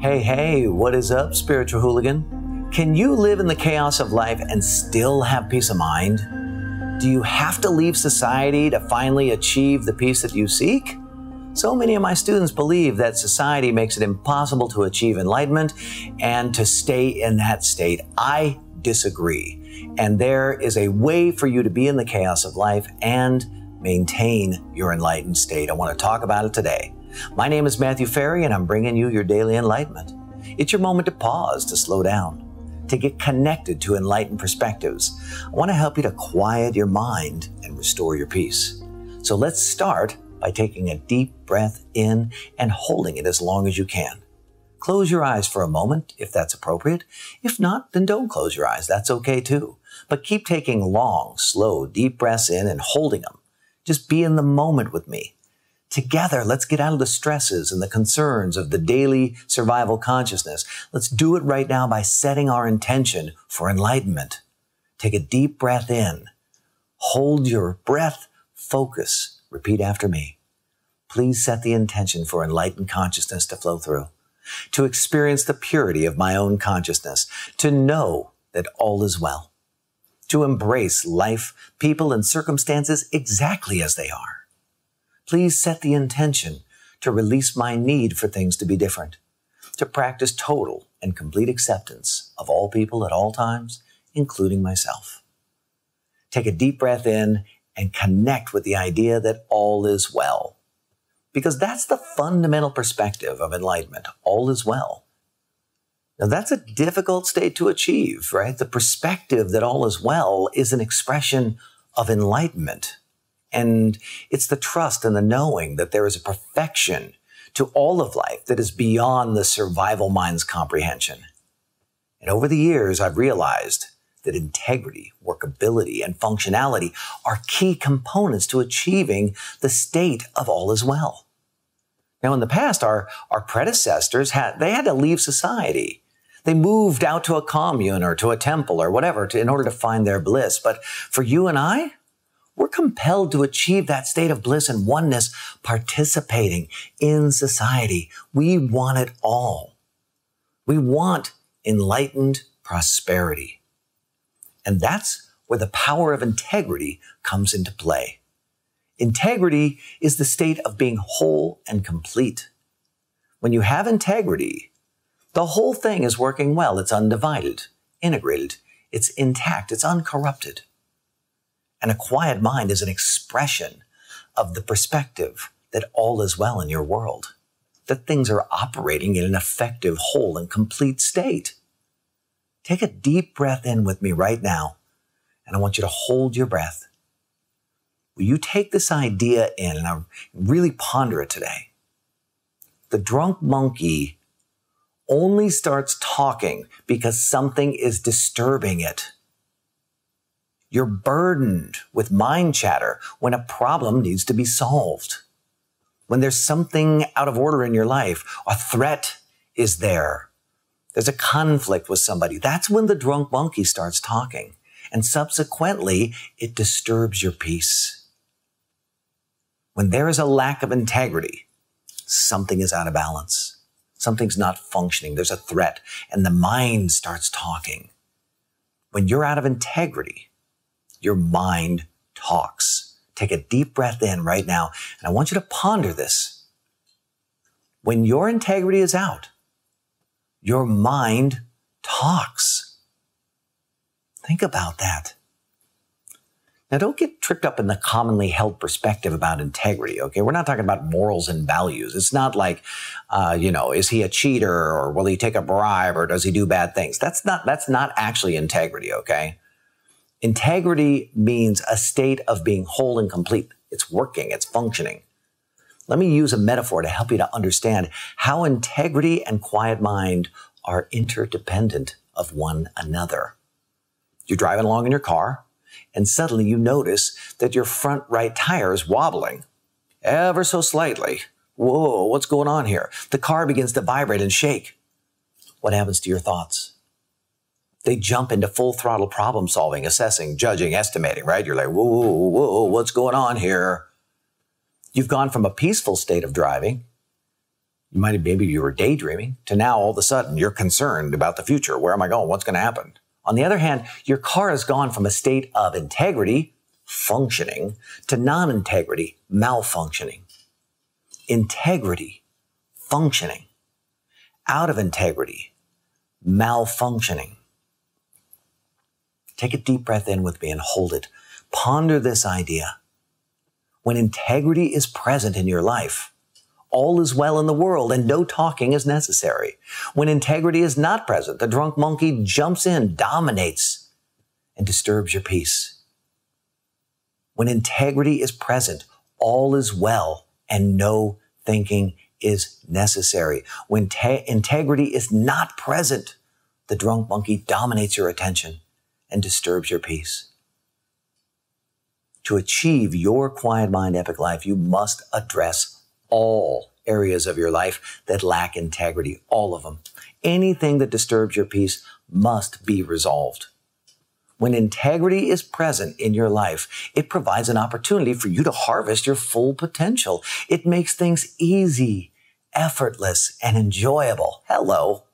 Hey, hey, what is up, spiritual hooligan? Can you live in the chaos of life and still have peace of mind? Do you have to leave society to finally achieve the peace that you seek? So many of my students believe that society makes it impossible to achieve enlightenment and to stay in that state. I disagree. And there is a way for you to be in the chaos of life and maintain your enlightened state. I want to talk about it today. My name is Matthew Ferry, and I'm bringing you your daily enlightenment. It's your moment to pause, to slow down, to get connected to enlightened perspectives. I want to help you to quiet your mind and restore your peace. So let's start by taking a deep breath in and holding it as long as you can. Close your eyes for a moment if that's appropriate. If not, then don't close your eyes. That's okay too. But keep taking long, slow, deep breaths in and holding them. Just be in the moment with me. Together, let's get out of the stresses and the concerns of the daily survival consciousness. Let's do it right now by setting our intention for enlightenment. Take a deep breath in. Hold your breath. Focus. Repeat after me. Please set the intention for enlightened consciousness to flow through, to experience the purity of my own consciousness, to know that all is well, to embrace life, people, and circumstances exactly as they are Please set the intention to release my need for things to be different, to practice total and complete acceptance of all people at all times, including myself. Take a deep breath in and connect with the idea that all is well. Because that's the fundamental perspective of enlightenment. All is well. Now that's a difficult state to achieve, right? The perspective that all is well is an expression of enlightenment. And it's the trust and the knowing that there is a perfection to all of life that is beyond the survival mind's comprehension. And over the years, I've realized that integrity, workability, and functionality are key components to achieving the state of all is well. Now, in the past, our, our predecessors had, they had to leave society. They moved out to a commune or to a temple or whatever to, in order to find their bliss. But for you and I, we're compelled to achieve that state of bliss and oneness participating in society. We want it all. We want enlightened prosperity. And that's where the power of integrity comes into play. Integrity is the state of being whole and complete. When you have integrity, the whole thing is working well. It's undivided, integrated, it's intact, it's uncorrupted. And a quiet mind is an expression of the perspective that all is well in your world, that things are operating in an effective, whole, and complete state. Take a deep breath in with me right now, and I want you to hold your breath. Will you take this idea in and I really ponder it today? The drunk monkey only starts talking because something is disturbing it. You're burdened with mind chatter when a problem needs to be solved. When there's something out of order in your life, a threat is there. There's a conflict with somebody. That's when the drunk monkey starts talking. And subsequently, it disturbs your peace. When there is a lack of integrity, something is out of balance. Something's not functioning. There's a threat and the mind starts talking. When you're out of integrity, your mind talks. Take a deep breath in right now, and I want you to ponder this. When your integrity is out, your mind talks. Think about that. Now, don't get tripped up in the commonly held perspective about integrity, okay? We're not talking about morals and values. It's not like, uh, you know, is he a cheater or will he take a bribe or does he do bad things? That's not, that's not actually integrity, okay? Integrity means a state of being whole and complete. It's working, it's functioning. Let me use a metaphor to help you to understand how integrity and quiet mind are interdependent of one another. You're driving along in your car, and suddenly you notice that your front right tire is wobbling ever so slightly. Whoa, what's going on here? The car begins to vibrate and shake. What happens to your thoughts? They jump into full throttle problem solving, assessing, judging, estimating, right? You're like, whoa, whoa, whoa, what's going on here? You've gone from a peaceful state of driving You might have, maybe you were daydreaming to now all of a sudden you're concerned about the future. Where am I going? What's going to happen? On the other hand, your car has gone from a state of integrity, functioning, to non integrity, malfunctioning. Integrity, functioning. Out of integrity, malfunctioning. Take a deep breath in with me and hold it. Ponder this idea. When integrity is present in your life, all is well in the world and no talking is necessary. When integrity is not present, the drunk monkey jumps in, dominates, and disturbs your peace. When integrity is present, all is well and no thinking is necessary. When te- integrity is not present, the drunk monkey dominates your attention and disturbs your peace. To achieve your quiet mind epic life, you must address all areas of your life that lack integrity, all of them. Anything that disturbs your peace must be resolved. When integrity is present in your life, it provides an opportunity for you to harvest your full potential. It makes things easy, effortless, and enjoyable. Hello.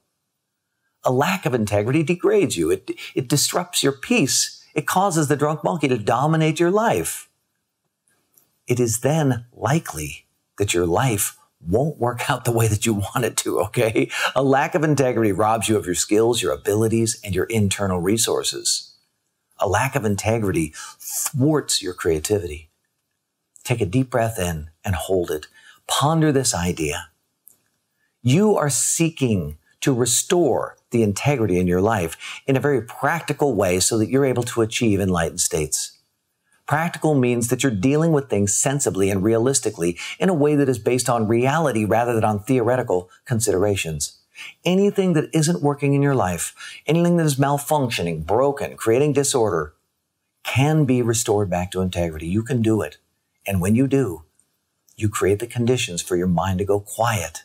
A lack of integrity degrades you. It, it disrupts your peace. It causes the drunk monkey to dominate your life. It is then likely that your life won't work out the way that you want it to, okay? A lack of integrity robs you of your skills, your abilities, and your internal resources. A lack of integrity thwarts your creativity. Take a deep breath in and hold it. Ponder this idea. You are seeking to restore the integrity in your life in a very practical way so that you're able to achieve enlightened states. Practical means that you're dealing with things sensibly and realistically in a way that is based on reality rather than on theoretical considerations. Anything that isn't working in your life, anything that is malfunctioning, broken, creating disorder, can be restored back to integrity. You can do it. And when you do, you create the conditions for your mind to go quiet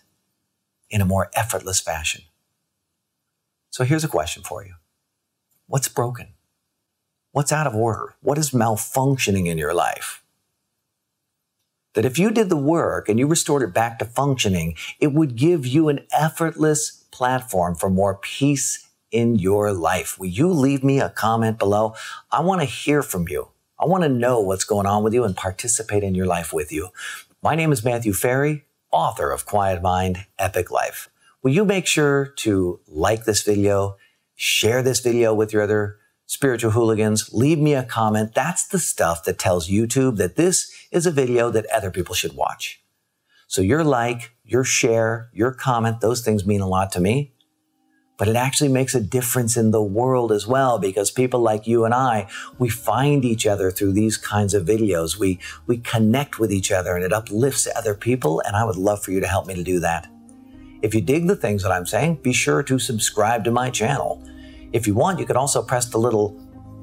in a more effortless fashion. So here's a question for you. What's broken? What's out of order? What is malfunctioning in your life? That if you did the work and you restored it back to functioning, it would give you an effortless platform for more peace in your life. Will you leave me a comment below? I want to hear from you. I want to know what's going on with you and participate in your life with you. My name is Matthew Ferry, author of Quiet Mind, Epic Life. Will you make sure to like this video, share this video with your other spiritual hooligans, leave me a comment. That's the stuff that tells YouTube that this is a video that other people should watch. So your like, your share, your comment, those things mean a lot to me. But it actually makes a difference in the world as well because people like you and I, we find each other through these kinds of videos. We, we connect with each other and it uplifts other people. And I would love for you to help me to do that. If you dig the things that I'm saying, be sure to subscribe to my channel. If you want, you can also press the little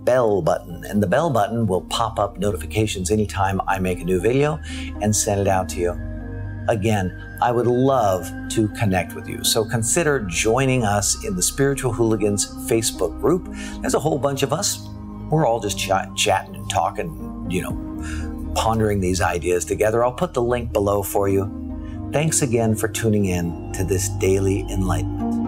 bell button, and the bell button will pop up notifications anytime I make a new video and send it out to you. Again, I would love to connect with you. So consider joining us in the Spiritual Hooligans Facebook group. There's a whole bunch of us. We're all just ch- chatting and talking, you know, pondering these ideas together. I'll put the link below for you. Thanks again for tuning in to this daily enlightenment.